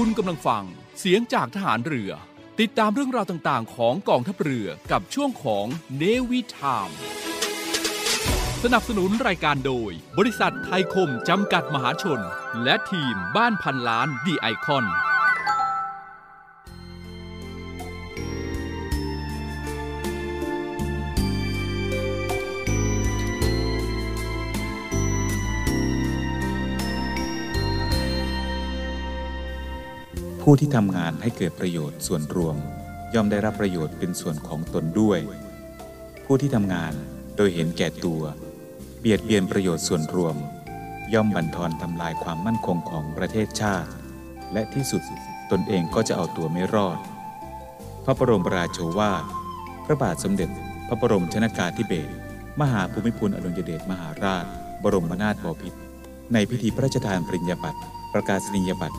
คุณกำลังฟังเสียงจากทหารเรือ ติดตามเรื่องราวต่างๆ ของกองทัพเรือกับช่วงของเนวิทามสนับสนุนรายการโดย บริษัทไทยคมจำกัดมหาชน และทีมบ้านพันล้านดีไอคอน ผู้ที่ทำงานให้เกิดประโยชน์ส่วนรวม ย่อมได้รับประโยชน์เป็นส่วนของตนด้วย ผู้ที่ทำงานโดยเห็นแก่ตัว เบียดเบียนประโยชน์ส่วนรวม ย่อมบั่นทอนทำลายความมั่นคงของประเทศชาติ และที่สุดตนเองก็จะเอาตัวไม่รอด พระบรมราโชวาทพระบาทสมเด็จ พระบรมชนากาธิเบศรมหาภูมิพลอดุลยเดชมหาราช บรมนาถบพิตรในพิธีพระราชทานปริญญาบัตรประกาศนียบัตร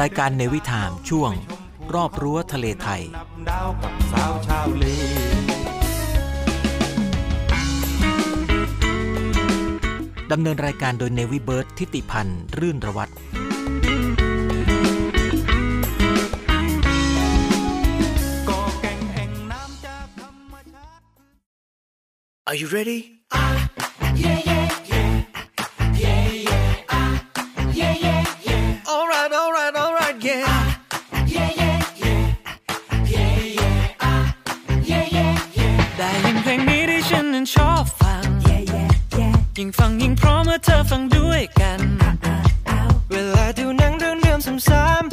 รายการในวิถามช่วง รอบรั้วทะเลไทยนับดาวกับสาวชาวเลดำเนินรายการโดยเนวิเบิร์ตทิติพันธ์ รื่นระวัตรก็แก่งแห่งน้ำจากธรรมชาติ Are you ready? Alright, ยิ่งฟังยิ่งเพราะเมื่อเธอฟังด้วยกัน เวลาดูหนังเรื่องเดิมซ้ำ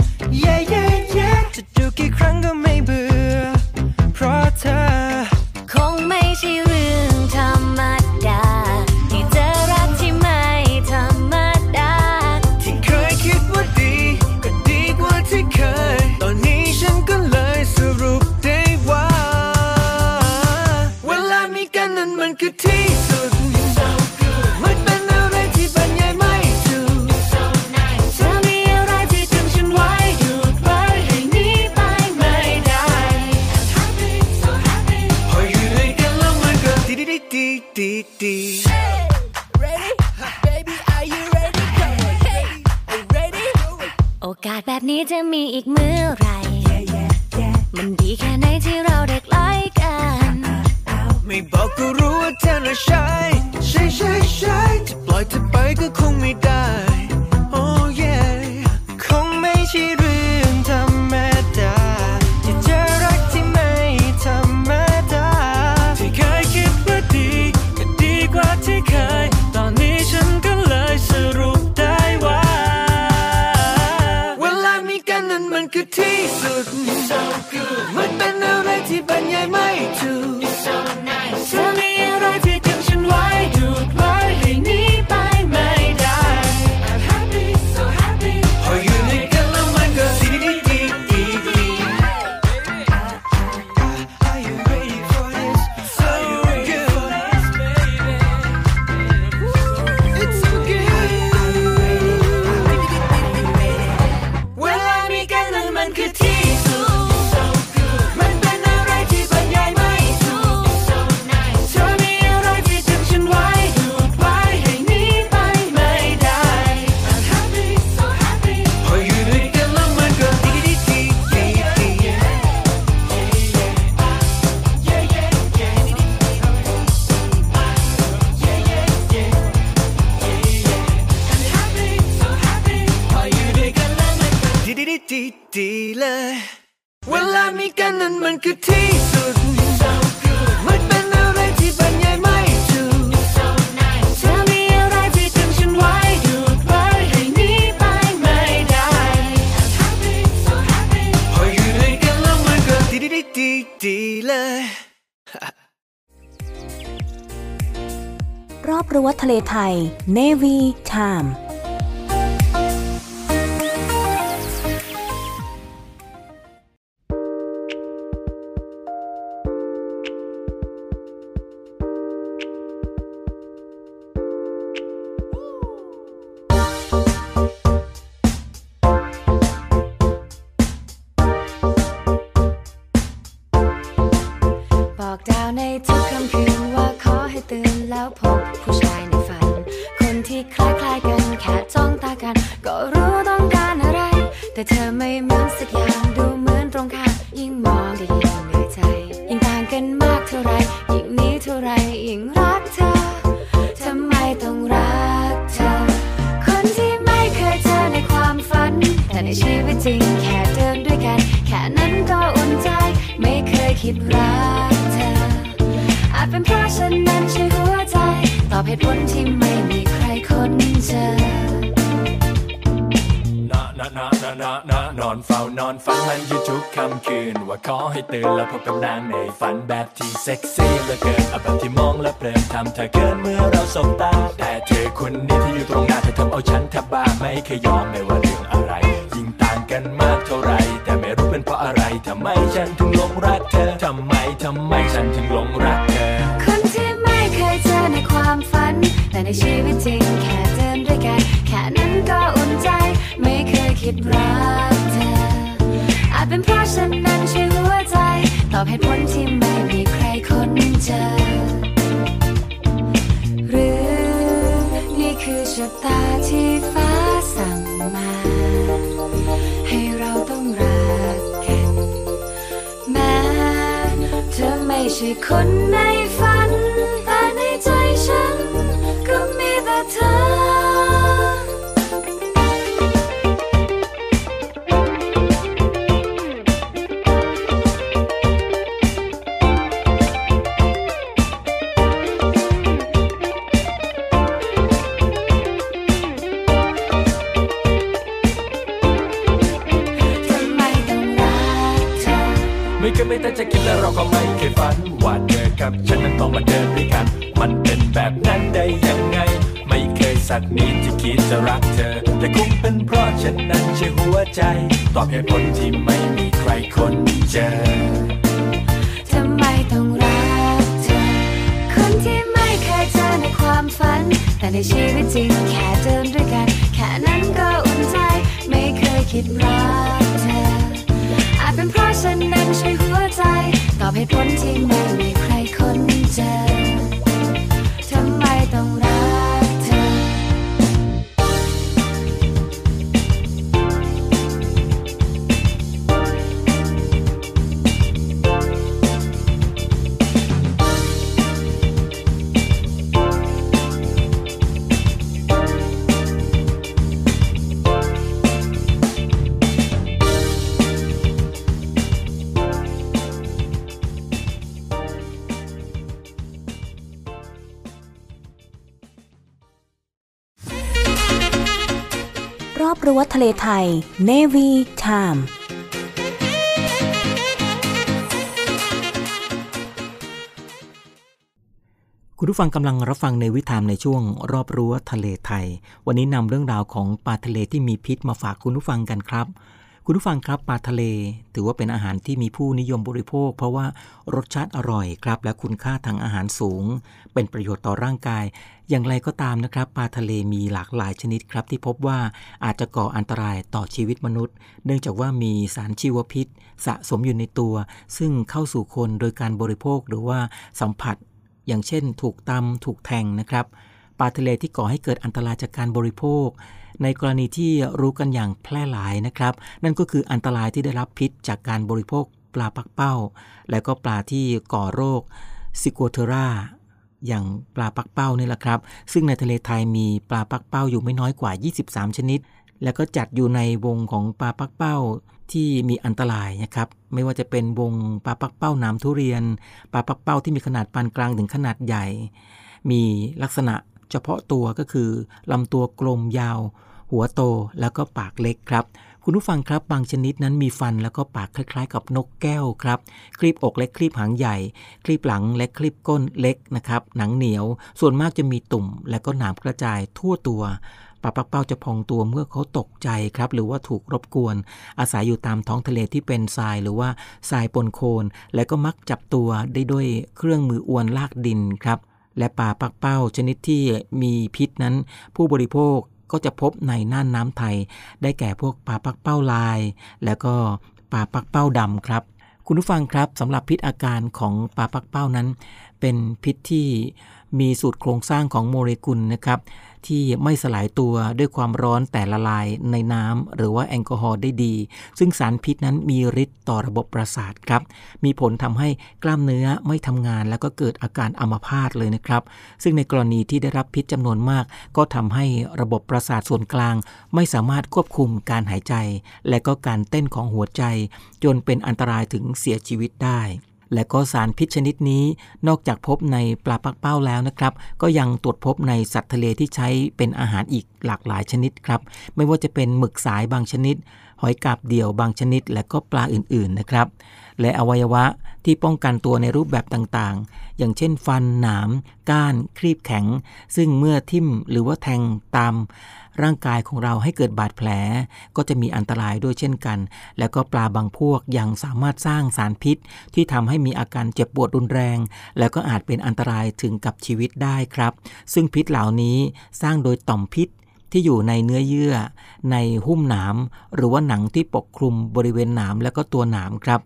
จะมีอีกเมื่อไหรมันดีแค่ไหนที่เรา Navy Time นอนเฝ้านอนฝันมันอยู่ทุกค่ำคืน ว่าขอให้ตื่นแล้วพบกับนางในฝันแบบที่เซ็กซี่เหลือเกินเอาแบบที่มองแล้วเพลินทำเธอเกินเมื่อเราสบตา แต่เธอคนนี้ที่อยู่ตรงหน้าเธอทำเอาฉันแทบบ้าไม่เคยยอมไม่ว่าเรื่องอะไร ยิ่งต่างกันมากเท่าไร แต่ไม่รู้เป็นเพราะอะไรทำไมฉันถึงหลงรักเธอทำไมทำไมฉันถึงหลงรักเธอ คนที่ไม่เคยเจอในความฝัน แต่ในชีวิตจริงแค่เดินด้วยกัน แค่นั้นก็ คิดรักเธออาจเป็นเพราะฉันนั้นใช่หัวใจ ตอบเหตุผลที่ไม่มีใครคนเจอ หรือนี่คือชะตาที่ฟ้าสั่งมา ให้เราต้องรักกันแม้เธอไม่ใช่คนในฝัน แต่ในใจฉันก็มีแต่เธอ ไม่เคยไม่ตั้งใจคิดและเราก็ไม่เคยฝันว่าเธอกับฉันนั้นต้องมาเดินด้วยกัน มันเป็นแบบนั้นได้ยังไง ไม่เคยสักนิดที่คิดจะรักเธอ แต่คงเป็นเพราะฉันนั้นใช่หัวใจ ตอบเหตุผลที่ไม่มีใครคนเจอทำไมต้องรักเธอ คนที่ไม่เคยเจอในความฝัน แต่ในชีวิตจริงแค่เดินด้วยกัน แค่นั้นก็อุ่นใจ ไม่เคยคิดรัก ตอบเหตุผลที่ไม่มีะเลไทย Navy Time คุณผู้ฟังกำลังรับฟังในวิถามในช่วงรอบรั้วทะเลไทย วันนี้นำเรื่องราวของปลาทะเลที่มีพิษมาฝากคุณผู้ฟังกันครับ คุณผู้ฟังครับปลาทะเล ถือว่าเป็นอาหารที่มีผู้นิยมบริโภค เพราะว่ารสชาติอร่อยครับ และคุณค่าทางอาหารสูง เป็นประโยชน์ต่อร่างกาย อย่างไรก็ตามนะครับปลาทะเลมีหลากหลายชนิดครับ ที่พบว่าอาจจะก่ออันตรายต่อชีวิตมนุษย์ เนื่องจากว่ามีสารชีวพิษ สะสมอยู่ในตัว ซึ่งเข้าสู่คนโดยการบริโภคหรือว่าสัมผัส อย่างเช่น ถูกตำถูกแทงนะครับปลาทะเลที่ก่อให้เกิดอันตรายจากการบริโภค ในกรณีที่รู้กันอย่างแพร่หลายนะครับ นั่นก็คืออันตรายที่ได้รับพิษจากการบริโภคปลาปักเป้า และก็ปลาที่ก่อโรคซิโกเทราอย่างปลาปักเป้านี่แหละครับ ซึ่งในทะเลไทยมีปลาปักเป้าอยู่ไม่น้อยกว่า 23 ชนิด แล้วก็จัดอยู่ในวงของปลาปักเป้าที่มีอันตรายนะครับ ไม่ว่าจะเป็นวงปลาปักเป้าน้ำทุเรียน ปลาปักเป้าที่มีขนาดปานกลางถึงขนาดใหญ่ มีลักษณะเฉพาะตัวก็คือลำตัวกลมยาว หัวโตแล้วก็ปากเล็กครับ คุณผู้ฟังครับบางชนิดนั้นมีฟันแล้วก็ปากคล้ายๆ กับนกแก้วครับคลีบอกและคลีบหางใหญ่ คลีบหลังและคลีบก้นเล็กนะครับหนังเหนียว ส่วนมากจะมีตุ่ม และก็หนามกระจายทั่วตัวปลาปักเป้าจะพองตัวเมื่อเขาตกใจครับ หรือว่าถูกรบกวน อาศัยอยู่ตามท้องทะเลที่เป็นทรายหรือว่าทรายปนโคลนและก็มักจับตัวได้ด้วยเครื่องมืออวนลากดินครับ และปลาปักเป้าชนิดที่มีพิษนั้น ผู้บริโภค ก็จะพบในน่านน้ำไทย ได้แก่พวกปลาปักเป้าลาย แล้วก็ปลาปักเป้าดำครับ คุณผู้ฟังครับสำหรับพิษอาการของปลาปักเป้านั้น เป็นพิษที่มีสูตรโครงสร้างของโมเลกุลนะครับ ที่ไม่สลายตัวด้วยความร้อนแต่ละลายในน้ำหรือว่าแอลกอฮอล์ได้ดี ซึ่งสารพิษนั้นมีฤทธิ์ต่อระบบประสาทครับ มีผลทำให้กล้ามเนื้อไม่ทำงานแล้วก็เกิดอาการอัมพาตเลยนะครับ ซึ่งในกรณีที่ได้รับพิษจำนวนมาก ก็ทำให้ระบบประสาทส่วนกลาง ไม่สามารถควบคุมการหายใจ และก็การเต้นของหัวใจ จนเป็นอันตรายถึงเสียชีวิตได้ และก็สารพิษชนิดนี้นอกจากพบในปลาปักเป้าแล้วนะครับ ก็ยังตรวจพบในสัตว์ทะเลที่ใช้เป็นอาหารอีกหลากหลายชนิดครับ ไม่ว่าจะเป็นหมึกสายบางชนิด หอยกาบเดี่ยวบางชนิด และก็ปลาอื่นๆนะครับ และอวัยวะที่ป้องกันตัวในรูปแบบต่างๆ อย่างเช่นฟัน หนาม ก้าน ครีบแข็ง ซึ่งเมื่อทิ่มหรือว่าแทงตาม ร่างกายของเราให้เกิดบาดแผล ก็จะมีอันตรายด้วยเช่นกัน แล้วก็ปลาบางพวกยังสามารถสร้างสารพิษ ที่ทำให้มีอาการเจ็บปวดรุนแรง แล้วก็อาจเป็นอันตรายถึงกับชีวิตได้ครับ ซึ่งพิษเหล่านี้สร้างโดยต่อมพิษที่อยู่ในเนื้อเยื่อ ในหุ้มหนามหรือว่าหนังที่ปกคลุมบริเวณหนามและก็ตัวหนามครับ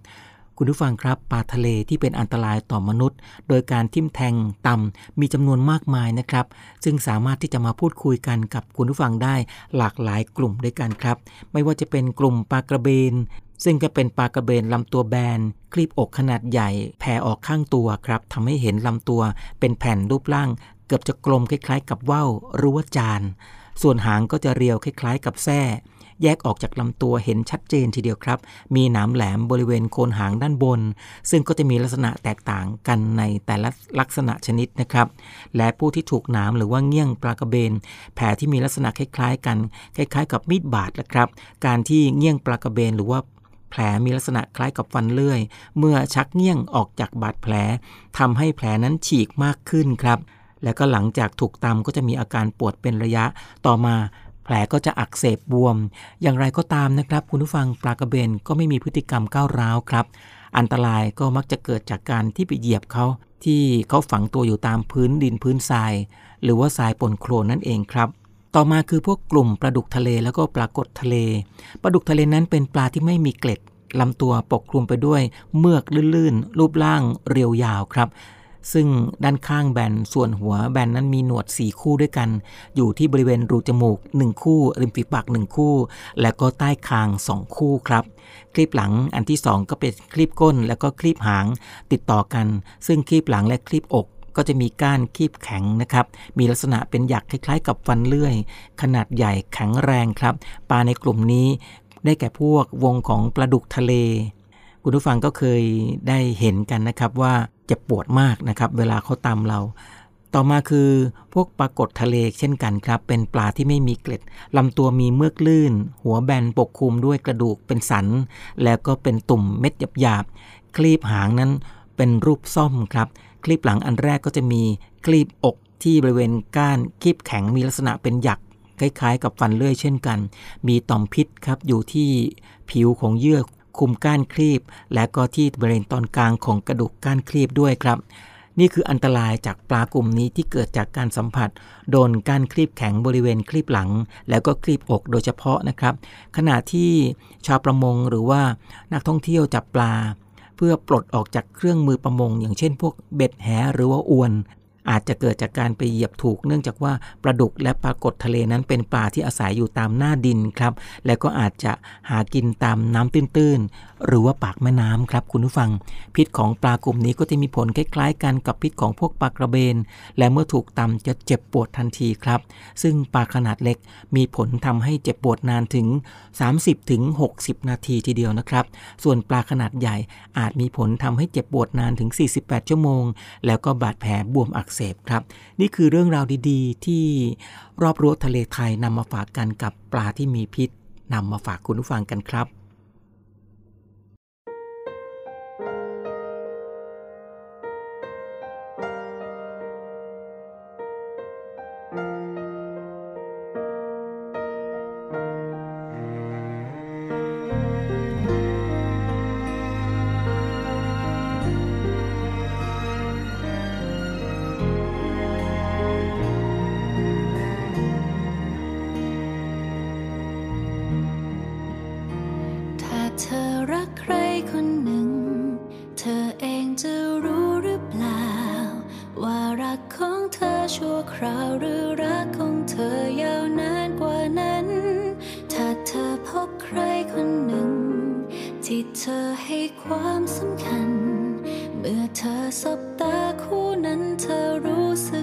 คุณผู้ฟังครับปลาทะเลที่เป็นอันตรายต่อมนุษย์ โดยการทิ่มแทงต่ำมีจำนวนมากมายนะครับ ซึ่งสามารถที่จะมาพูดคุยกันกับคุณผู้ฟังได้หลากหลายกลุ่มด้วยกันครับ ไม่ว่าจะเป็นกลุ่มปลากระเบนซึ่งก็เป็นปลากระเบนลำตัวแบน คลีบอกขนาดใหญ่แผ่ออกข้างตัวครับทำให้เห็นลำตัวเป็นแผ่นรูปร่าง เกือบจะกลมคล้ายๆ กับว่าวหรือว่าจาน ส่วนหางก็จะเรียวคล้ายๆ กับแส้ แยกออกจากลำตัวเห็นชัดเจนทีเดียวครับ มีหนามแหลมบริเวณโคนหางด้านบน ซึ่งก็จะมีลักษณะแตกต่างกันในแต่ละลักษณะชนิดนะครับ และผู้ที่ถูกหนามหรือว่าเงี้ยงปลากระเบน แผลที่มีลักษณะคล้ายๆ กัน คล้ายๆ กับมีดบาดนะครับ การที่เงี้ยงปลากระเบนหรือว่าแผลมีลักษณะคล้ายกับฟันเลื่อย เมื่อชักเงี้ยงออกจากบาดแผลทำให้แผลนั้นฉีกมากขึ้นครับ และก็หลังจากถูกตำก็จะมีอาการปวดเป็นระยะ ต่อมา แผลก็จะอักเสบบวม อย่างไรก็ตามนะครับ คุณผู้ฟังปลากระเบนก็ไม่มีพฤติกรรมก้าวร้าวครับ อันตรายก็มักจะเกิดจากการที่ไปเหยียบเขาที่เขาฝังตัวอยู่ตามพื้นดินพื้นทราย หรือว่าทรายปนโคลนนั่นเองครับ ต่อมาคือพวกกลุ่มปลาดุกทะเลแล้วก็ปลากดทะเลปลาดุกทะเลนั้นเป็นปลาที่ไม่มีเกล็ดลำตัวปกคลุมไปด้วยเมือกลื่นๆรูปร่างเรียวยาวครับ ซึ่งด้านข้างแบนส่วนหัวแบนนั้นมีหนวด 4 คู่ด้วยกัน อยู่ที่บริเวณรูจมูก 1 คู่ ริมฝีปาก 1 คู่ และก็ใต้คาง 2 คู่ครับคลิปหลังอันที่ 2 ก็เป็นคลิปก้น แล้วก็คลิปหางติดต่อกัน ซึ่งคลิปหลังและคลิปอกก็จะมีก้านคีบแข็งนะครับ มีลักษณะเป็นหยักคล้ายๆ กับฟันเลื่อย ขนาดใหญ่แข็งแรงครับ ปลาในกลุ่มนี้ได้แก่พวกวงของปลาดุกทะเล คุณผู้ฟังก็เคยได้เห็นกันนะครับว่าเจ็บปวดมากนะครับ เวลาเขาตำเรา ต่อมาคือพวกปลากดทะเลเช่นกันครับ เป็นปลาที่ไม่มีเกล็ดลำตัวมีเมือกลื่น หัวแบนปกคลุมด้วยกระดูกเป็นสัน แล้วก็เป็นตุ่มเม็ดหยาบๆคลีบหางนั้นเป็นรูปซ่อมครับ คลีบหลังอันแรกก็จะมีคลีบอกที่บริเวณก้านคลีบแข็งมีลักษณะเป็นหยักคล้ายๆ กับฟันเลื่อยเช่นกัน มีต่อมพิษครับอยู่ที่ผิวของเยื่อ คุมก้านคลีบ และก็ที่บริเวณตอนกลางของกระดูกก้านคลีบด้วยครับ นี่คืออันตรายจากปลากลุ่มนี้ที่เกิดจากการสัมผัส โดนก้านคลีบแข็งบริเวณคลีบหลัง แล้วก็คลีบอกโดยเฉพาะนะครับ ขณะที่ชาวประมงหรือว่านักท่องเที่ยวจับปลาเพื่อปลดออกจากเครื่องมือประมง อย่างเช่นพวกเบ็ดแหหรือว่าอวน อาจจะเกิดจากการไปเหยียบถูก เนื่องจากว่าปลาดุกและปลากดทะเลนั้นเป็นปลาที่อาศัยอยู่ตามหน้าดินครับ และก็อาจจะหากินตามน้ำตื้นๆ หรือว่าปากแม่น้ำครับคุณผู้ฟัง พิษของปลากลุ่มนี้ก็จะมีผลคล้ายๆ กันกับพิษของพวกปลากระเบน และเมื่อถูกตำจะเจ็บปวดทันทีครับ ซึ่งปลาขนาดเล็กมีผลทำให้เจ็บปวดนานถึง30ถึงนาทีทีเดียวนะครับ ส่วนปลาขนาดใหญ่อาจมีผลทำให้เจ็บปวดนานถึง 48 ชั่วโมง แล้วก็บาดแผลบวมอักเสบครับ นี่คือเรื่องราวดีๆ ที่รอบรั้วทะเลไทยนำมาฝากกันกับปลาที่มีพิษนำมาฝากคุณผู้ฟังกันครับ เธอรักใครคนหนึ่ง เธอเองจะรู้หรือเปล่า ว่ารักของเธอชั่วคราวหรือรักของเธอยาวนานกว่านั้น ถ้าเธอพบใครคนหนึ่ง ที่เธอให้ความสำคัญ เมื่อเธอสบตาคู่นั้นเธอรู้สึก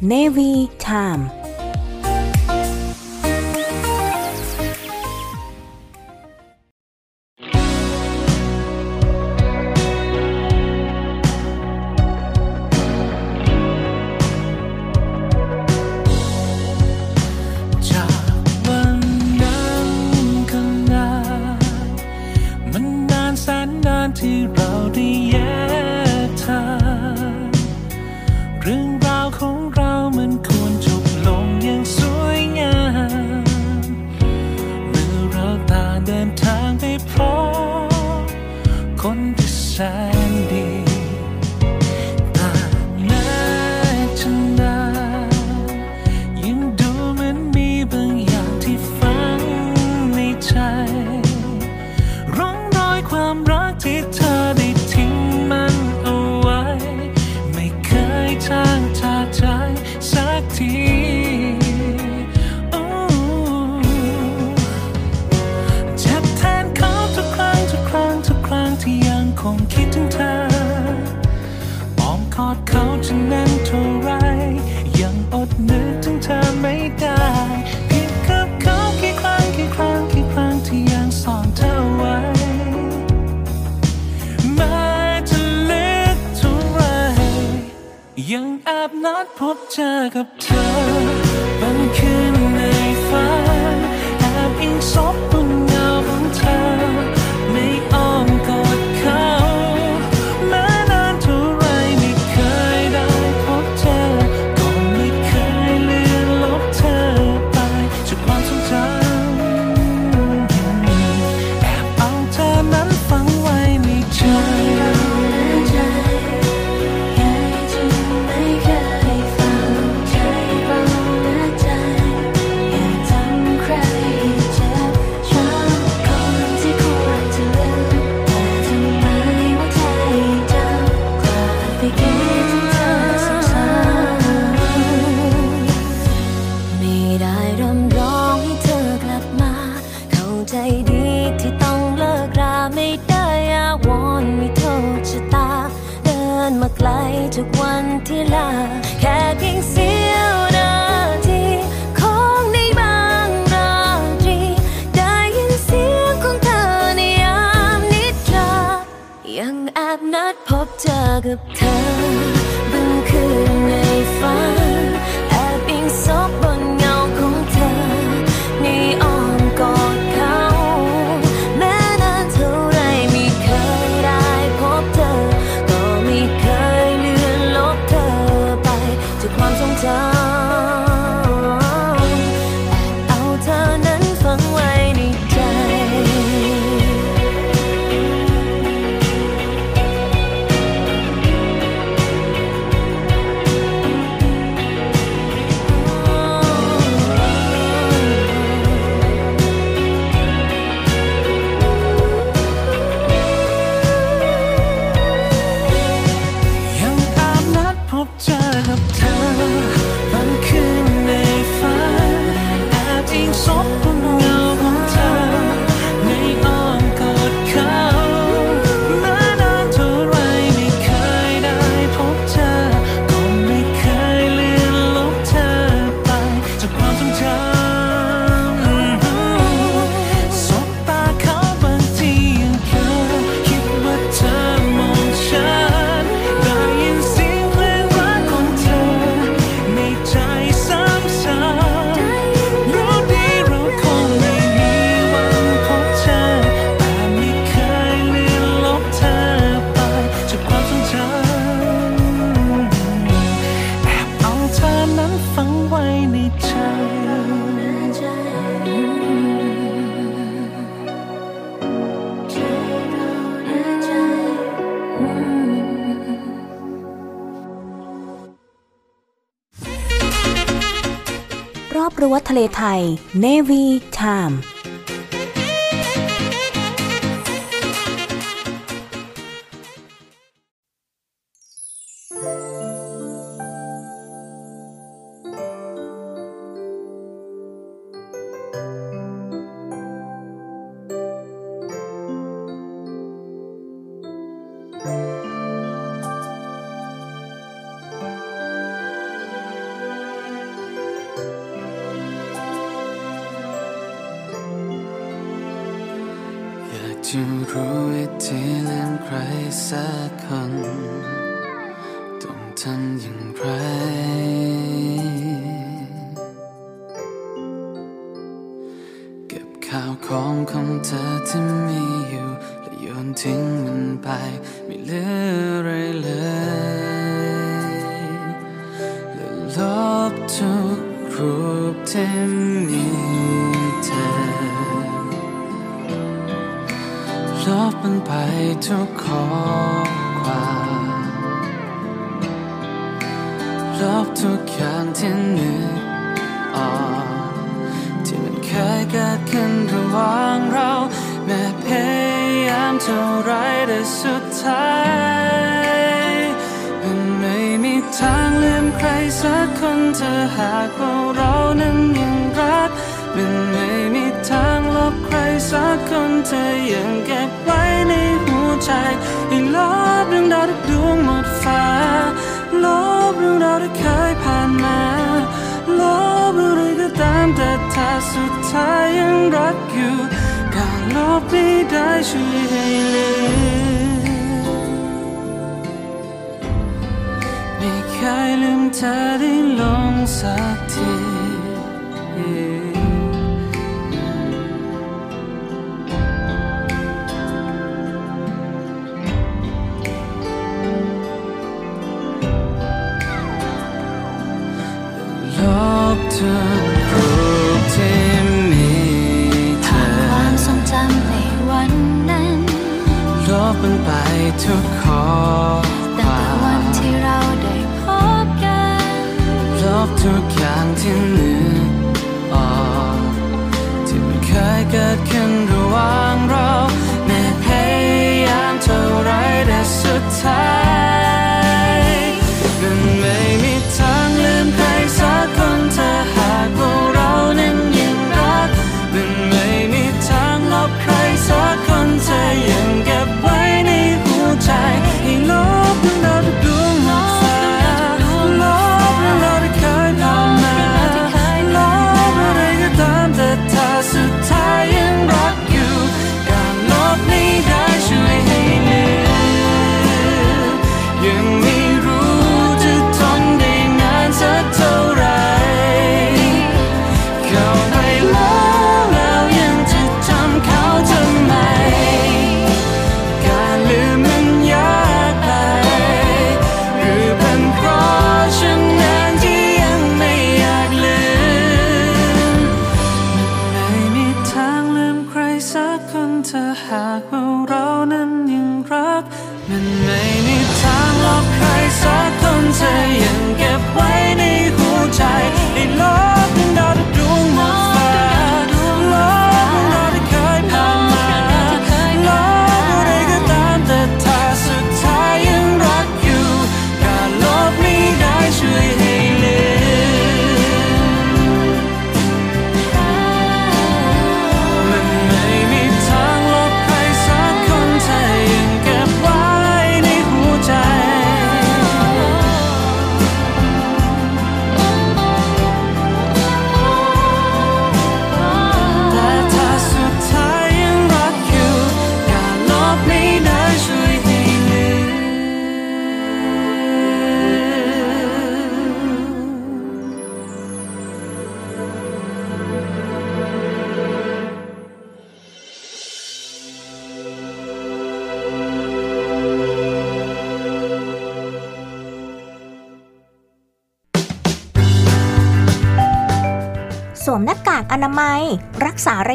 Navy Time. Navy Time. เกิดขึ้นระหว่างเรา แม้พยายามเท่าไรแต่สุดท้าย มันไม่มีทางลืมใครสักคนเธอหากว่าเรานั้นยังรัก มันไม่มีทางลบใครสักคนเธอยังเก็บไว้ในหัวใจให้ลบเรื่องราวทุกดวงหมดฟ้าลบเรื่องราวที่เคยผ่านมาลบอะไรก็ตามแต่ถ้าสุด สายยังรักอยู่การลบไม่ได้ช่วยให้ลืมไม่เคยลืมเธอได้ลงสักที มันไปทุกข้อคตั้งวาแต่วันที่เราได้พบกันลบทุกอย่างที่นึกออกที่มันเคยเกิดขึ้นระหว่างเราแม้พยายามเท่าไรแต่สุดท้าย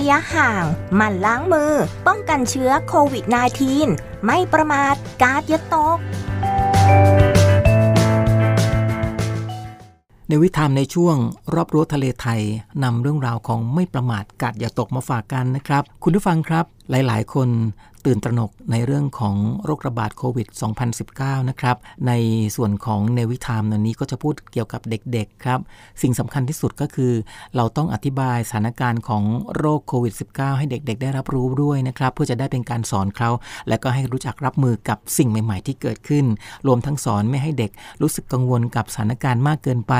ระยะห่าง หมั่นล้างมือ ป้องกันเชื้อโควิด -19 ไม่ประมาทกาดอย่าตก ในวิธามในช่วงรอบรั้วทะเลไทยนำเรื่องราวของไม่ประมาทกาดอย่าตกมาฝากกันนะครับ คุณผู้ฟังครับหลาย ๆ คนตื่นตระหนกในเรื่องของโรคระบาดโควิด 2019 นะครับ ในส่วนของในวิธามในนี้ก็จะพูดเกี่ยวกับเด็ก ๆ ครับ สิ่งสำคัญที่สุดก็คือ เราต้องอธิบายสถานการณ์ของโรคโควิด -19 ให้เด็ก ๆ ได้รับรู้ด้วยนะครับ เพื่อจะได้เป็นการสอนเขา และก็ให้รู้จักรับมือกับสิ่งใหม่ ๆ ที่เกิดขึ้น รวมทั้งสอนไม่ให้เด็กรู้สึกกังวลกับสถานการณ์มากเกินไป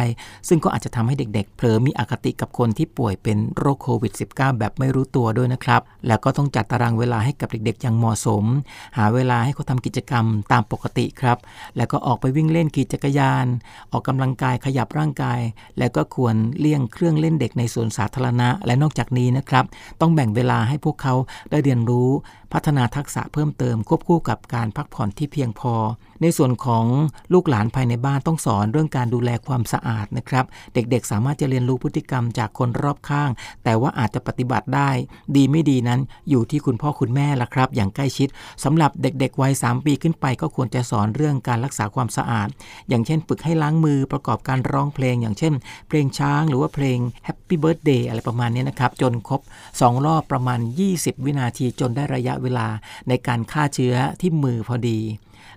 ซึ่งก็อาจจะทำให้เด็ก ๆ เผลอมีอคติกับคนที่ป่วยเป็นโรคโควิด -19 แบบไม่รู้ตัวด้วยนะครับ แล้วก็ต้องจัดตารางเวลาให้กับเด็กๆ อย่างเหมาะสม หาเวลาให้เขาทำกิจกรรมตามปกติครับ แล้วก็ออกไปวิ่งเล่นขี่จักรยาน ออกกำลังกายขยับร่างกาย แล้วก็ควรเลี่ยงเครื่องเล่นเด็กในสวนสาธารณะ และนอกจากนี้นะครับ ต้องแบ่งเวลาให้พวกเขาได้เรียนรู้ พัฒนาทักษะเพิ่มเติมควบคู่กับการพักผ่อนที่เพียงพอ ในส่วนของลูกหลานภายในบ้านต้องสอนเรื่องการดูแลความสะอาดนะครับ เด็กๆ สามารถจะเรียนรู้พฤติกรรมจากคนรอบข้าง แต่ว่าอาจจะปฏิบัติได้ ดีไม่ดีนั้นอยู่ที่คุณพ่อคุณแม่ละครับ อย่างใกล้ชิดสำหรับเด็กๆวัย3ปีขึ้นไปก็ควรจะสอนเรื่องการรักษาความสะอาด อย่างเช่นฝึกให้ล้างมือประกอบการร้องเพลง อย่างเช่น เพลงช้างหรือว่าเพลง Happy Birthday อะไรประมาณนี้นะครับจนครบ 2 รอบประมาณ 20 วินาทีจนได้ระยะเเวลาในการฆ่าเชื้อที่มือพอดี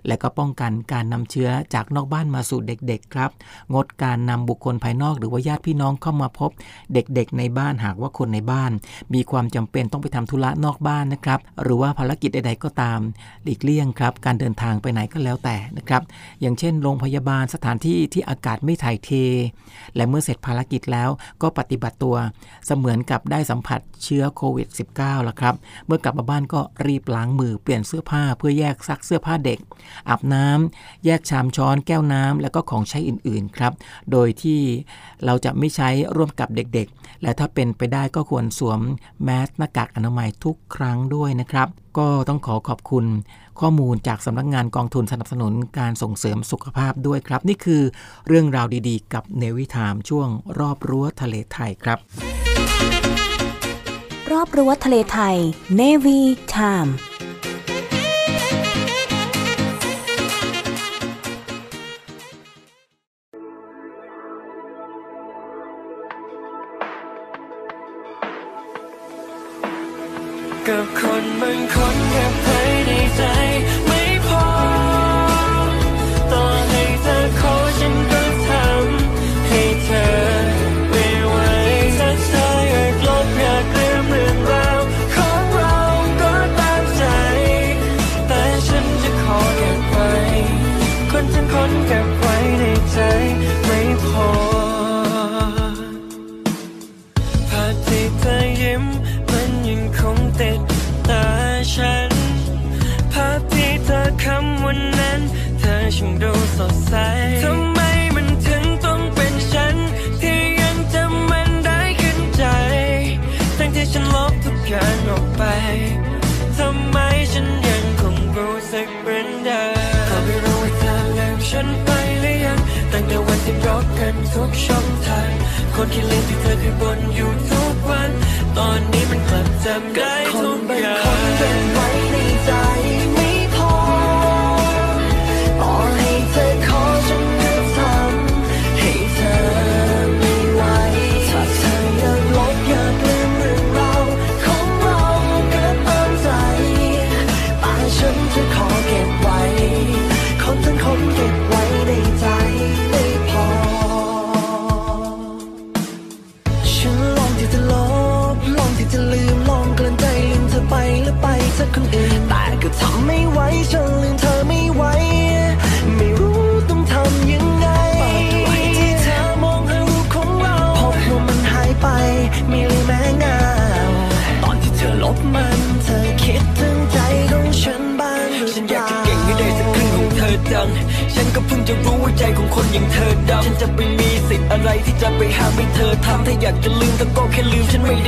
และก็ป้องกันการนำเชื้อจากนอกบ้านมาสู่เด็กๆครับ งดการนำบุคคลภายนอกหรือว่าญาติพี่น้องเข้ามาพบ เด็กๆ ในบ้านหากว่าคนในบ้าน มีความจำเป็นต้องไปทำธุระนอกบ้านนะครับ หรือว่าภารกิจใดๆก็ตาม หลีกเลี่ยงครับ การเดินทางไปไหนก็แล้วแต่นะครับ อย่างเช่น โรงพยาบาลสถานที่ที่อากาศไม่ถ่ายเท และเมื่อเสร็จภารกิจแล้วก็ปฏิบัติตัว เสมือนกับได้สัมผัสเชื้อโควิด -19 แล้วครับ เมื่อกลับมาบ้านก็รีบล้างมือเปลี่ยนเสื้อผ้าเพื่อแยกซักเสื้อผ้าเด็กอาบน้ำ แยกชามช้อนแก้วน้ำ แล้วก็ของใช้อื่นๆครับ โดยที่เราจะไม่ใช้ร่วมกับเด็กๆ และถ้าเป็นไปได้ก็ควรสวมแมสหน้ากากอนามัยทุกครั้งด้วยนะครับ ก็ต้องขอขอบคุณข้อมูลจากสำนักงงานกองทุนสนับสนุนการส่งเสริมสุขภาพด้วยครับ นี่คือเรื่องราวดีๆ กับเนวิทามช่วงรอบรั้วทะเลไทยครับ รอบรั้วทะเลไทยเนวิทาม up ุกช่องทาง คนที่เล่นที่เธอเคยบนอยู่ทุกวัน ตอนนี้มันกลับจำได้ทุก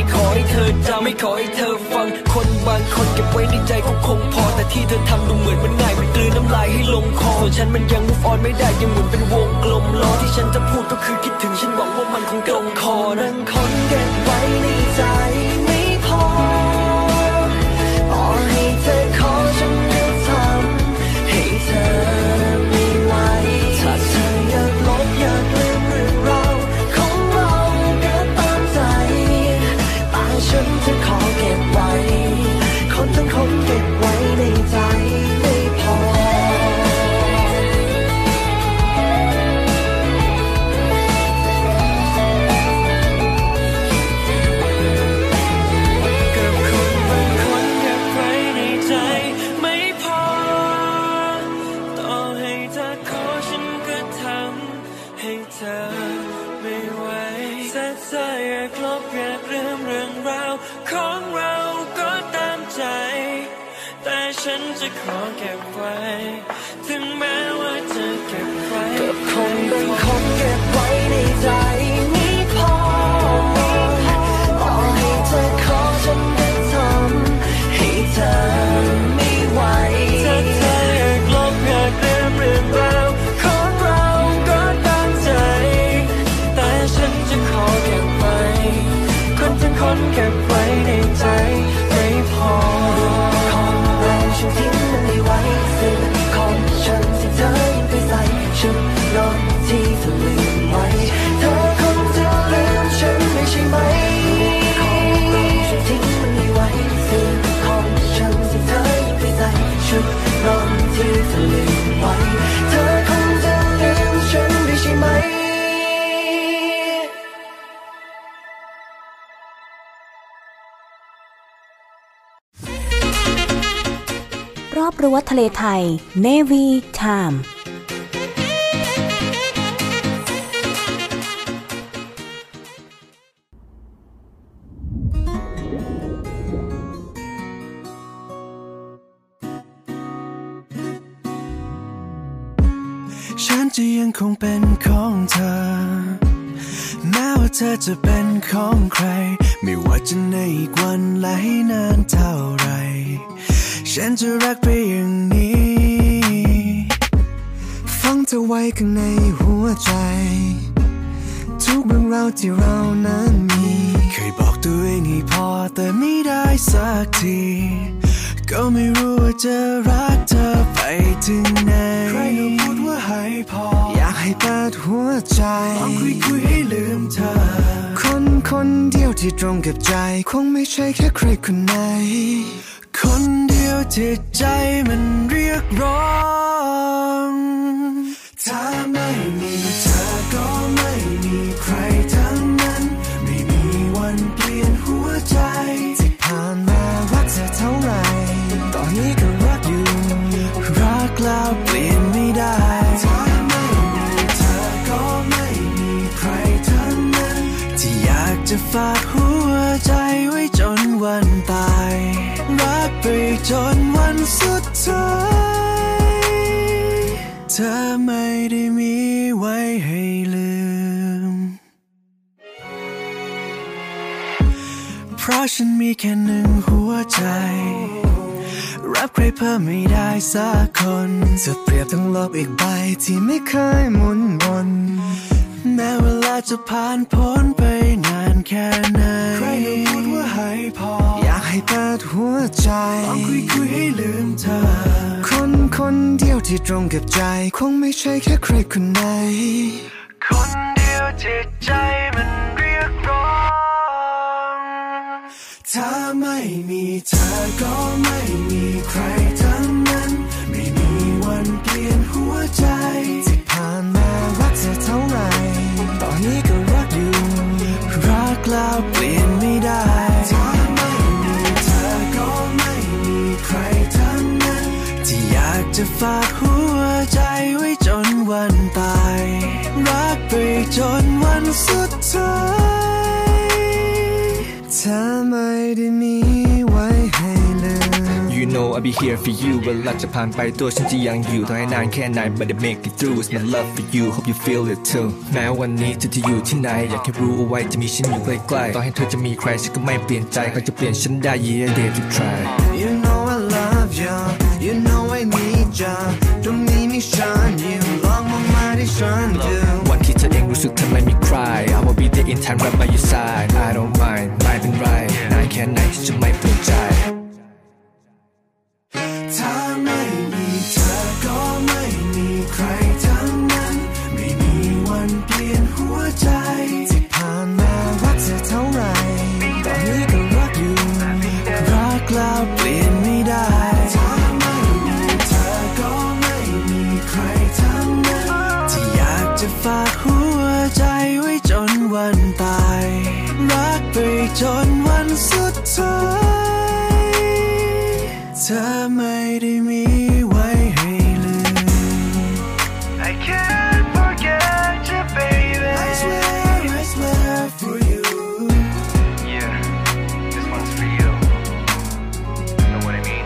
ได้ขอให้เธอจำไม่ขอให้เธอฟัง คนบางคนเก็บไว้ในใจก็คงพอ แต่ที่เธอทำดูเหมือนมันง่ายมันกลืนน้ำลายให้ลงคอส่วนฉันมันยังมุฟออนไม่ได้ยังหมุนเป็นวงกลมล้อที่ฉันจะพูดก็คือคิดถึงฉันบอกว่ามันคงตรงคอนั่งคอน time. ทะเลไทย Navy Time ฉันจะยังคงเป็นของเธอ แม้ว่าเธอจะเป็นของใคร ไม่ว่าจะในอีกวันไลห้นานเท่าไร ฉันจะรักไปอย่างนี้ ฟังเธอไว้ข้างในหัวใจ ทุกเรื่องราวที่เรานั้นมี เคยบอกตัวเองให้พอแต่ไม่ได้สักที ก็ไม่รู้ว่าจะรักเธอไปถึงไหน ใครก็พูดว่าให้พอ อยากให้เปิดหัวใจลองคุยคุยให้ลืมเธอ คนคนเดียวที่ตรงกับใจ คงไม่ใช่แค่ใครคนไหน คนเดียวที่ใจมันเรียกร้อง โลกอีกใบที่ไม่เคยหมุนวนแม้เวลาจะผ่านพ้นไปนานแค่ไหน ใครก็พูดว่าให้พอ อยากให้เปิดหัวใจลองคุยคุยให้ลืมเธอ คนคนเดียวที่ตรงกับใจ คงไม่ใช่แค่ใครคนไหน คนเดียวที่ใจมัน ฝากหัวใจไว้จนวันตาย รักไปจนวันสุดท้ายเธอไม่ได้มีไว้ให้ลืม You know I'll be here for you เวลาจะผ่านไปตัวฉันจะยังอยู่ต่อให้นานแค่ไหน but I make it through It's my love for you hope you feel it too แม้วันนี้เธอจะอยู่ที่ไหน อยากให้รู้เอาไว้จะมีฉันอยู่ใกล้ๆต่อให้เธอจะมีใครฉันก็ไม่เปลี่ยนใจเขาจะเปลี่ยนฉันได้ yeah dare to try You know I love you You know I จะตรงนี้มีฉันอยู่ลองมองมาที่ฉันดูวันที่เธอเองรู้สึกทำไมมีใคร I will be there in time right by your side I don't mind ไม่เป็นไรนายแค่ไหนฉันจะไม่เปลี่ยนใจ จนวันสุดท้ายเธอไม่ได้มีไว้ให้ลืม I can't forget you baby I swear I swear for you Yeah, this one's for you. Know what I mean?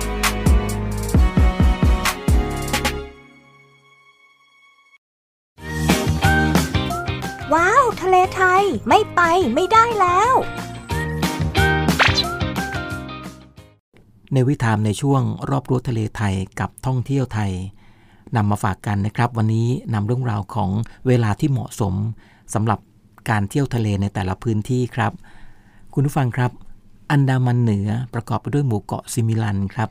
ว้าว ทะเลไทยไม่ไปไม่ได้แล้ว ในวิถามในช่วงรอบรั้วทะเลไทยกับท่องเที่ยวไทยนำมาฝากกันนะครับ วันนี้นำเรื่องราวของเวลาที่เหมาะสมสำหรับการเที่ยวทะเลในแต่ละพื้นที่ครับ คุณผู้ฟังครับ อันดามันเหนือประกอบไปด้วยหมู่เกาะซิมิลันครับ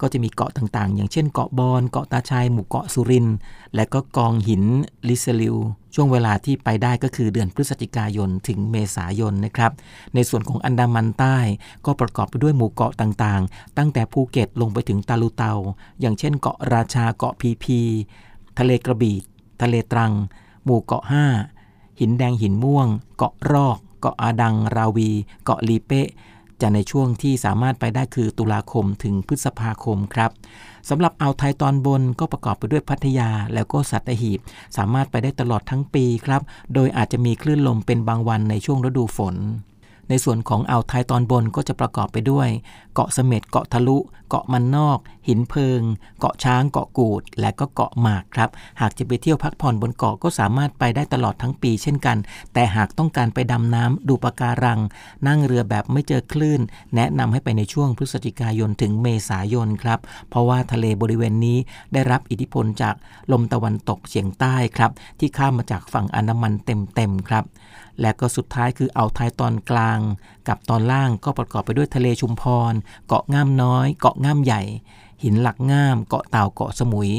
ก็จะมีเกาะต่างๆ อย่างเช่นเกาะบอน เกาะตาชัยหมู่เกาะสุริน และก็กองหินลิเซลิว ช่วงเวลาที่ไปได้ก็คือเดือนพฤศจิกายนถึงเมษายนนะครับ ในส่วนของอันดามันใต้ ก็ประกอบไปด้วยหมู่เกาะต่างๆ ตั้งแต่ภูเก็ตลงไปถึงตาลูเตา อย่างเช่นเกาะราชา เกาะพีพี ทะเลกระบี่ ทะเลตรัง หมู่เกาะ5หินแดงหินม่วง เกาะรอก เกาะอาดัง ราวี เกาะลีเป้ จะในช่วงที่สามารถไปได้คือตุลาคมถึงพฤษภาคมครับสำหรับอ่าวไทยตอนบนก็ประกอบไปด้วยพัทยาแล้วก็สัตหีบ สามารถไปได้ตลอดทั้งปีครับ โดยอาจจะมีคลื่นลมเป็นบางวันในช่วงฤดูฝน ในส่วนของอ่าวไทยตอนบนก็จะประกอบไปด้วย เกาะเสม็ดเกาะทะลุ เกาะมันนอก หินเพิง เกาะช้างเกาะกูด และก็เกาะหมากครับ หากจะไปเที่ยวพักผ่อนบนเกาะก็สามารถไปได้ตลอดทั้งปีเช่นกัน แต่หากต้องการไปดำน้ำดูปะการัง นั่งเรือแบบไม่เจอคลื่น แนะนำให้ไปในช่วงพฤศจิกายนถึงเมษายนครับเพราะว่าทะเลบริเวณนี้ได้รับอิทธิพลจากลมตะวันตกเฉียงใต้ครับที่ข้ามมาจากฝั่งอันดามันเต็มๆครับ และก็สุดท้ายคืออ่าวไทยตอนกลาง กับตอนล่างก็ประกอบไปด้วยทะเลชุมพร เกาะง่ามน้อย เกาะง่ามใหญ่ หินหลักง่าม เกาะเต่าเกาะสมุย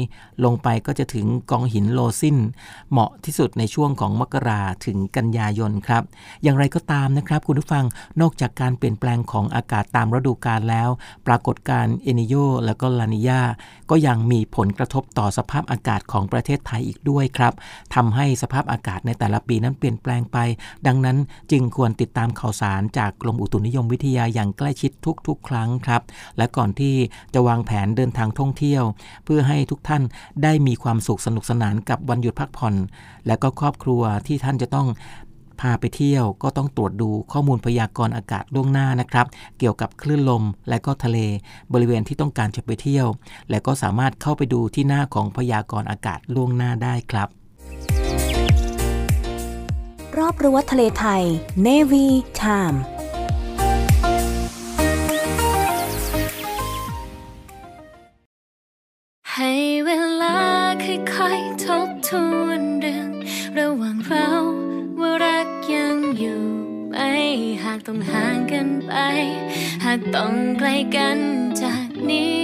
ลงไปก็จะถึงกองหินโลซินเหมาะที่สุดในช่วงของมกราถึงกันยายนครับ อย่างไรก็ตามนะครับ คุณผู้ฟังนอกจากการเปลี่ยนแปลงของอากาศตามฤดูกาลแล้ว ปรากฏการณ์เอนิโยและก็ลานิยา ก็ยังมีผลกระทบต่อสภาพอากาศของประเทศไทยอีกด้วยครับทำให้สภาพอากาศในแต่ละปีนั้นเปลี่ยนแปลงไป ดังนั้นจึงควรติดตามข่าวสารจากกรมอุตุนิยมวิทยาอย่างใกล้ชิดทุกๆ ครั้งครับ และก่อนที่จะวางแผนเดินทางท่องเที่ยว เพื่อให้ทุกท่านได้มีความสุขสนุกสนานกับวันหยุดพักผ่อน และก็ครอบครัวที่ท่านจะต้อง พาไปเที่ยวก็ต้องตรวจดูข้อมูลพยากรณ์อากาศล่วงหน้านะครับ เกี่ยวกับคลื่นลมและก็ทะเล บริเวณที่ต้องการจะไปเที่ยว และก็สามารถเข้าไปดูที่หน้าของพยากรณ์อากาศล่วงหน้าได้ครับ รอบรั้วทะเลไทย Navy Time ให้เวลาค่อยๆทบทวน ต้องห่างกันไป หากต้องไกลกันจากนี้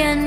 รั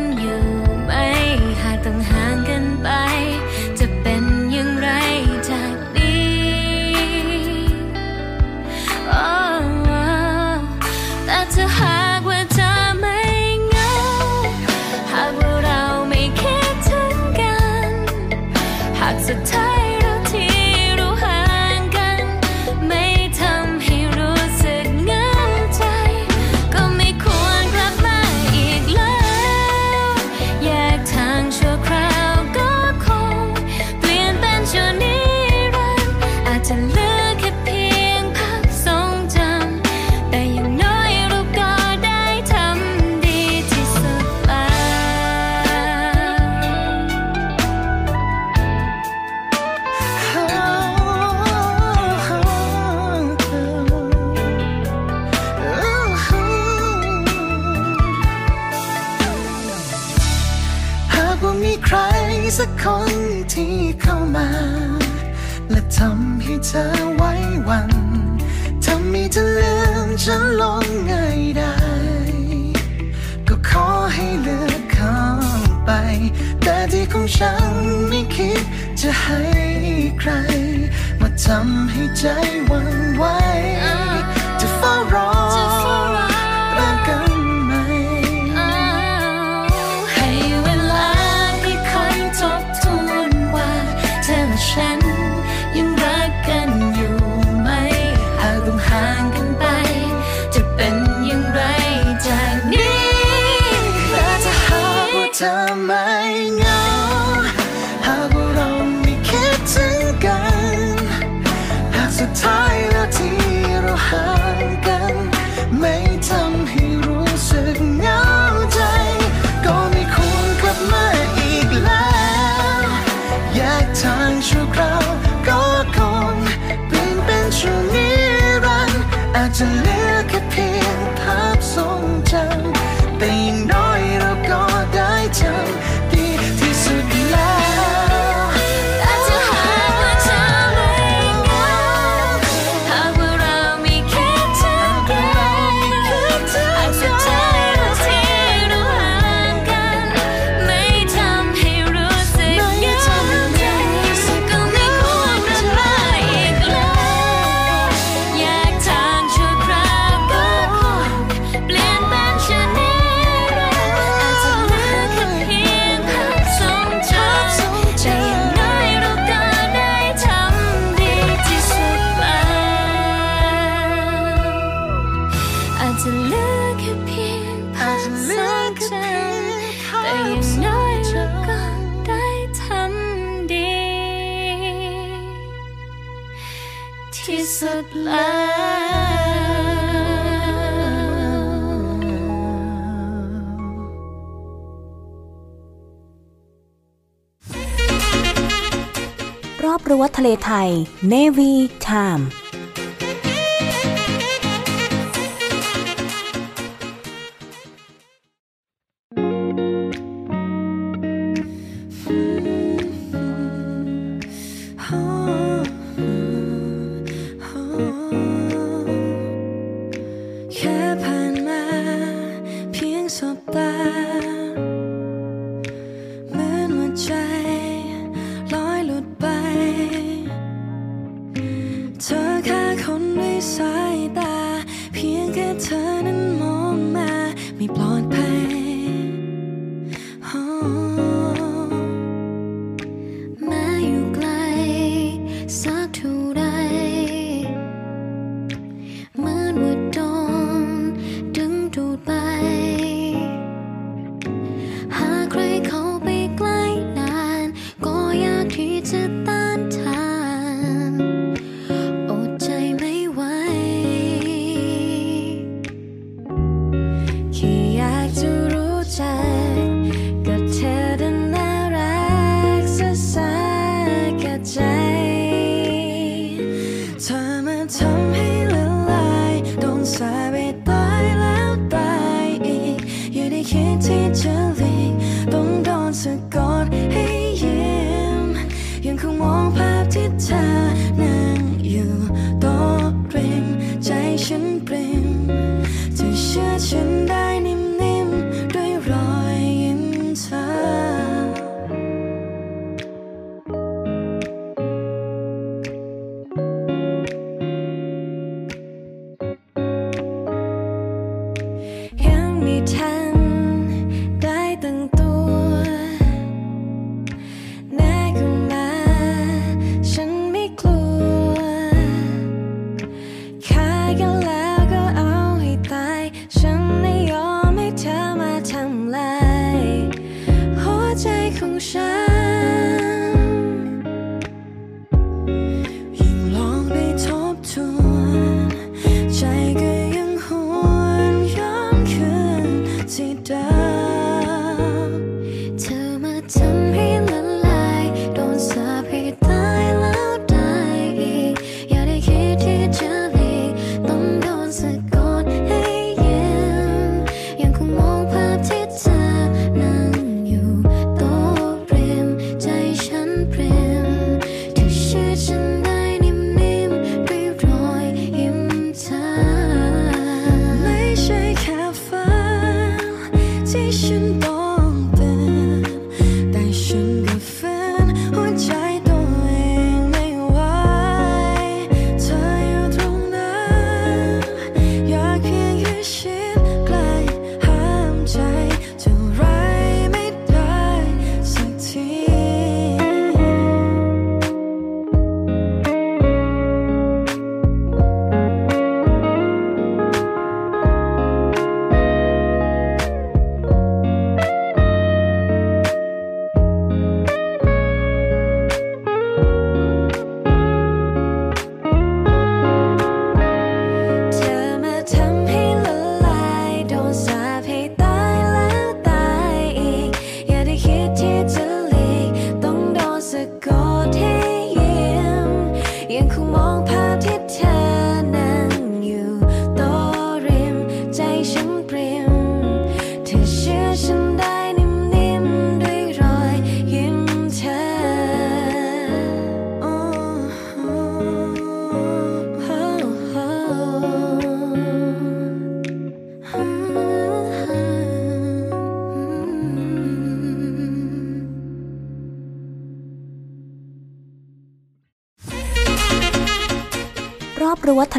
ทะเลไทย Navy Time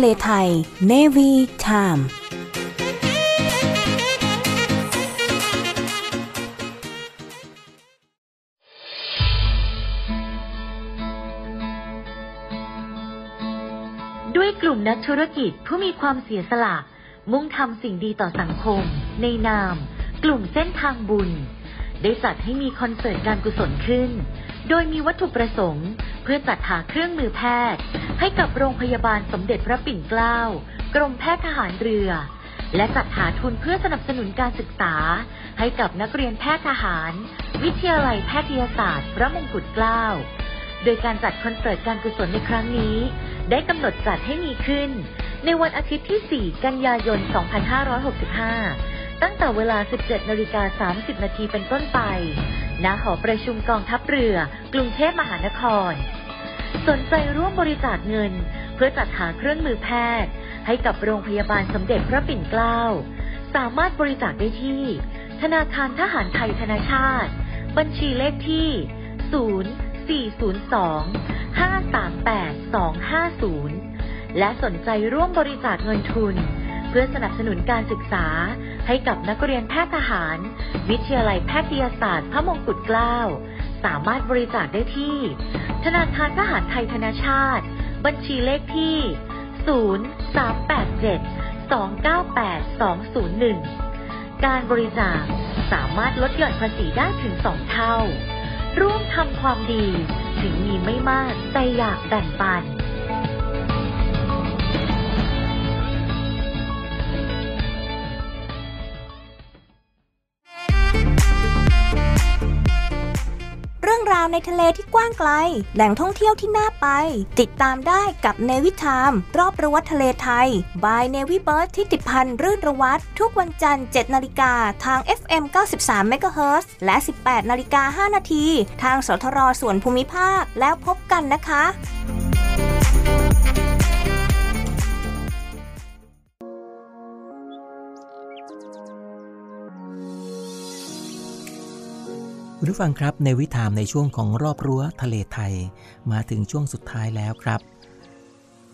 ะเลไทย Navy Time ด้วยกลุ่มนักธุรกิจผู้มีความเสียสละ มุ่งทำสิ่งดีต่อสังคม ในนาม กลุ่มเส้นทางบุญ ได้จัดให้มีคอนเสิร์ตการกุศลขึ้น โดยมีวัตถุประสงค์ เพื่อจัดหาเครื่องมือแพทย์ ให้กับโรงพยาบาลสมเด็จพระปิ่นเกล้า กรมแพทย์ทหารเรือ และจัดหาทุนเพื่อสนับสนุนการศึกษา ให้กับนักเรียนแพทย์ทหาร วิทยาลัยแพทยศาสตร์ พระมงกุฎเกล้า โดยการจัดคอนเสิร์ตการกุศลในครั้งนี้ ได้กำหนดจัดให้มีขึ้น ในวันอาทิตย์ที่ 4 กันยายน 2565 ตั้งแต่เวลา 17นาฬิกา30นาทีเป็นต้นไปณหอประชุมกองทัพเรือ กรุงเทพมหานคร สนใจร่วมบริจาคเงิน เพื่อจัดหาเครื่องมือแพทย์ ให้กับโรงพยาบาลสมเด็จพระปิ่นเกล้า สามารถบริจาคได้ที่ ธนาคารทหารไทยธนาชาติ บัญชีเลขที่ 0402-538-250 และสนใจร่วมบริจาคเงินทุน เพื่อสนับสนุนการศึกษาให้กับนักเรียนแพทย์ทหาร วิทยาลัยแพทยศาสตร์พระมงกุฎเกล้า สามารถบริจาคได้ที่ ธนาคารทหารไทยธนาชาติ บัญชีเลขที่ 0387-298-201 การบริจาคสามารถลดหย่อนภาษีได้ถึง2เท่า ร่วมทำความดี ถึงมีไม่มากแต่อยากแบ่งปัน รื่องราวในทะเลที่กว้างไกล แหล่งท่องเที่ยวที่น่าไป ติดตามได้กับเนวิทามรอบรั้วทะเลไทย บายเนวิเบิร์ดที่ติดพันรื่นระวัตทุกวันจันทร์ 7 นาฬิกาทาง FM 93 MHz และ 18 นาฬิกา 5 นาที ทางสทรส่วนภูมิภาคแล้วพบกันนะคะ คุณผู้ฟังครับในวิถามในช่วงของรอบรั้วทะเลไทย มาถึงช่วงสุดท้ายแล้วครับ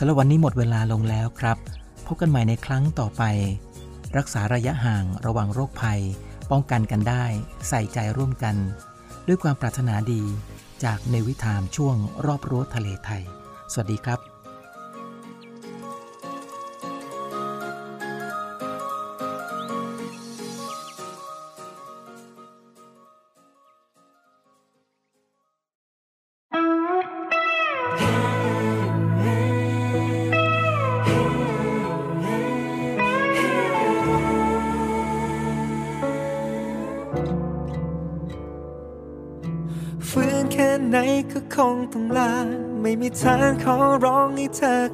สำหรับวันนี้หมดเวลาลงแล้วครับ พบกันใหม่ในครั้งต่อไป รักษาระยะห่างระวังโรคภัย ป้องกันกันได้ ใส่ใจร่วมกัน ด้วยความปรารถนาดีจากในวิถามช่วงรอบรั้วทะเลไทย สวัสดีครับ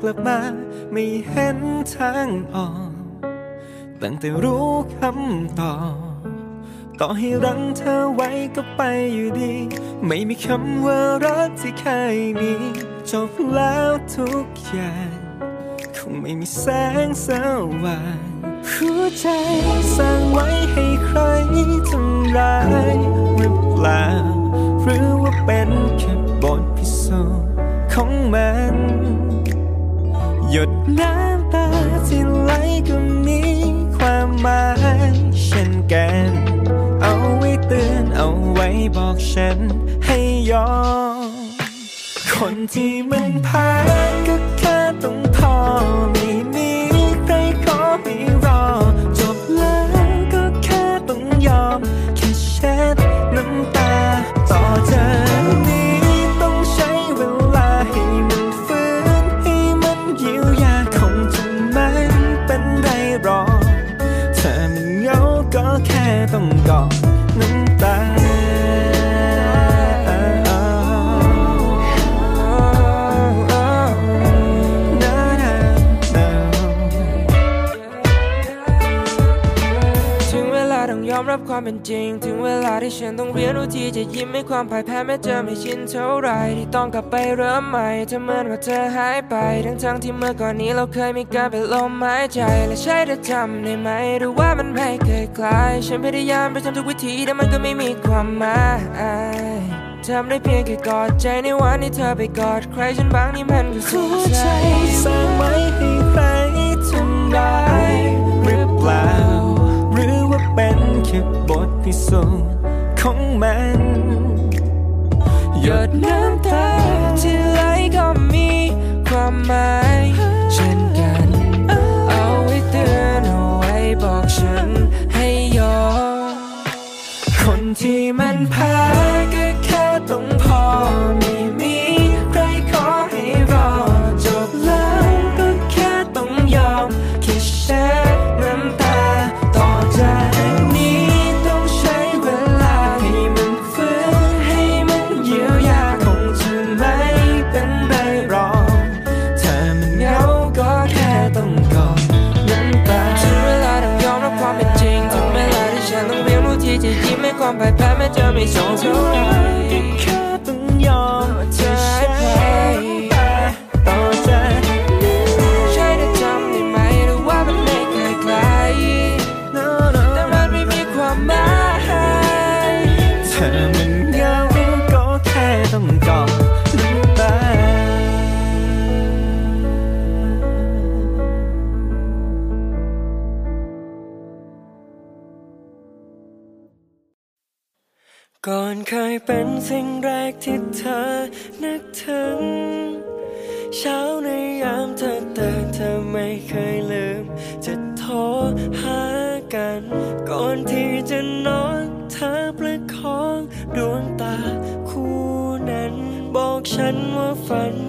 ลับมา ไม่เห็นทางออก ตั้งแต่รู้คำตอบต่อให้รั้งเธอไว้ก็ไปอยู่ดี ไม่มีคำว่ารักที่เคยมีจบแล้วทุกอย่างคงไม่มีแสงสว่างหัวใจสร้างไว้ให้ใครทำร้ายหรือเปล่า หรือว่าเป็นแค่บทพิสูจน์ของมัน หยดน้ำตาที่ไหลก็มีความหมายเช่นกัน เอาไว้เตือนเอาไว้บอกฉันให้ยอม คนที่มันผ่านก็ เป็นจริง ถึงเวลาที่ฉันต้องเรียนรู้ที่จะยิ้มให้ความพ่ายแพ้แม้จะไม่ชินเท่าไรที่ต้องกลับไปเริ่มใหม่เธอเหมือนว่าเธอหายไปทั้งทั้งๆที่เมื่อก่อนนี้เราเคยมีการเป็นลมหายใจและใช่เธอจำได้ไหมหรือว่ามันไม่เคยคลายฉันพยายามไปทำทุกวิธีแต่มันก็ไม่มีความหมายทำได้เพียงแค่กอดใจในวันที่เธอไปกอดใครฉันบ้างนี่มันก็สุขใจสร้างไว้ให้ใครทำร้ายหรือเปล่าหรือว่า เป็นแค่บทพิสูจน์ของมัน หยดน้ำตาที่ไหลก็มีความหมายเช่นกัน เอาไว้เตือนเอาไว้บอกฉันให้ยอมคนที่มันแพ้ก็แค่ต้องพอม่ พ้แม้ เป็นสิ่งแรกที่เธอนึกถึง เช้าในยามเธอตื่นเธอไม่เคยลืม จะโทรหากัน ก่อนที่จะนอนเธอประคองดวงตาคู่นั้น บอกฉันว่าฝัน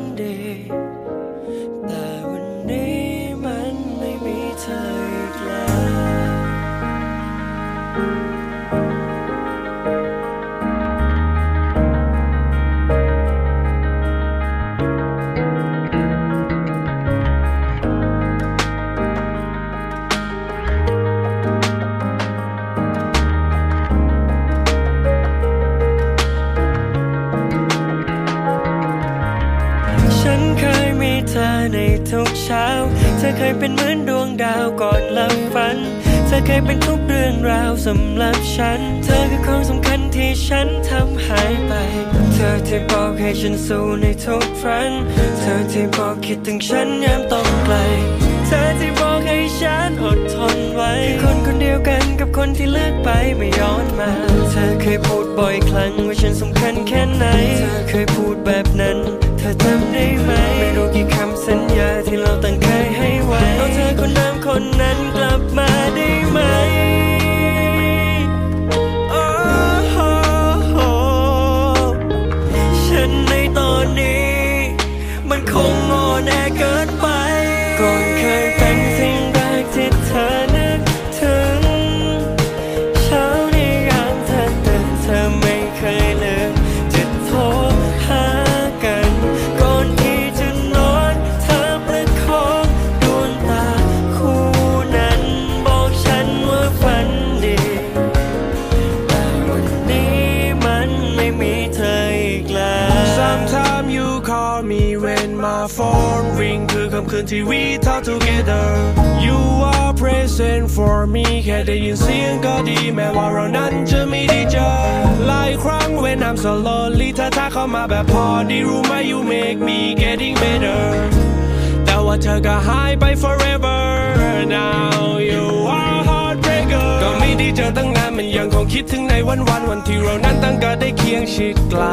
เช้า เธอเคยเป็นเหมือนดวงดาวก่อนหลับฝัน เธอเคยเป็นทุกเรื่องราวสำหรับฉัน เธอคือของสำคัญที่ฉันทำหายไป เธอที่บอกให้ฉันสู้ในทุกครั้ง เธอที่บอกคิดถึงฉันยามต้องไกล เธอที่บอกให้ฉันอดทนไว้คือคนคนเดียวกันกับคนที่เลือกไปไม่ย้อนมา เธอเคยพูดบ่อยครั้งว่าฉันสำคัญแค่ไหน เธอเคยพูดแบบนั้น เธอจำได้ไหม ไม่รู้กี่คำ สัญญาที่เราตั้งเคยให้ไว้เอาเธอคนเดิมคนนั้นกลับมาได้ไหม ที่ we talk together You are present for me แค่ได้ยินเสียงก็ดี แม้ว่าเรานั้นจะไม่ได้เจอหลายครั้ง when I'm so lonely เธอทักเข้ามาแบบพอดีรู้ไหม you make me getting better แต่ว่าเธอก็หายไป forever now you are heartbreaker ก็ไม่ได้เจอตั้งนานมันยังคงคิดถึงในวันวันวันที่เรานั้นตั้งก็ได้เคียงชิดไกล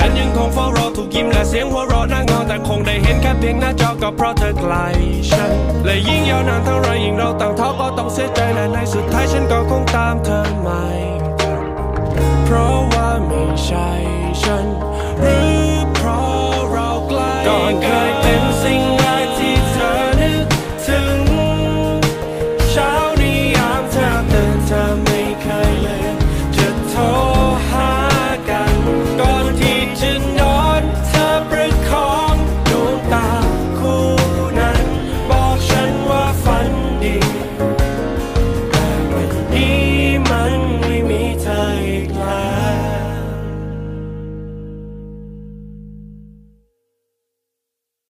ฉันยังคงเฝ้ารอถูกยิ้มและเสียงหัวเราะน่างอแต่คงได้เห็นแค่เพียงหน้าจอก็เพราะเธอไกลฉันและยิ่งยาวนานเท่าไรยิ่งเราต่างท้อก็ต้องเสียใจและในสุดท้ายฉันก็คงตามเธอไม่เพราะว่าไม่ใช่ฉัน หรือเพราะเราไกลก่อนเคย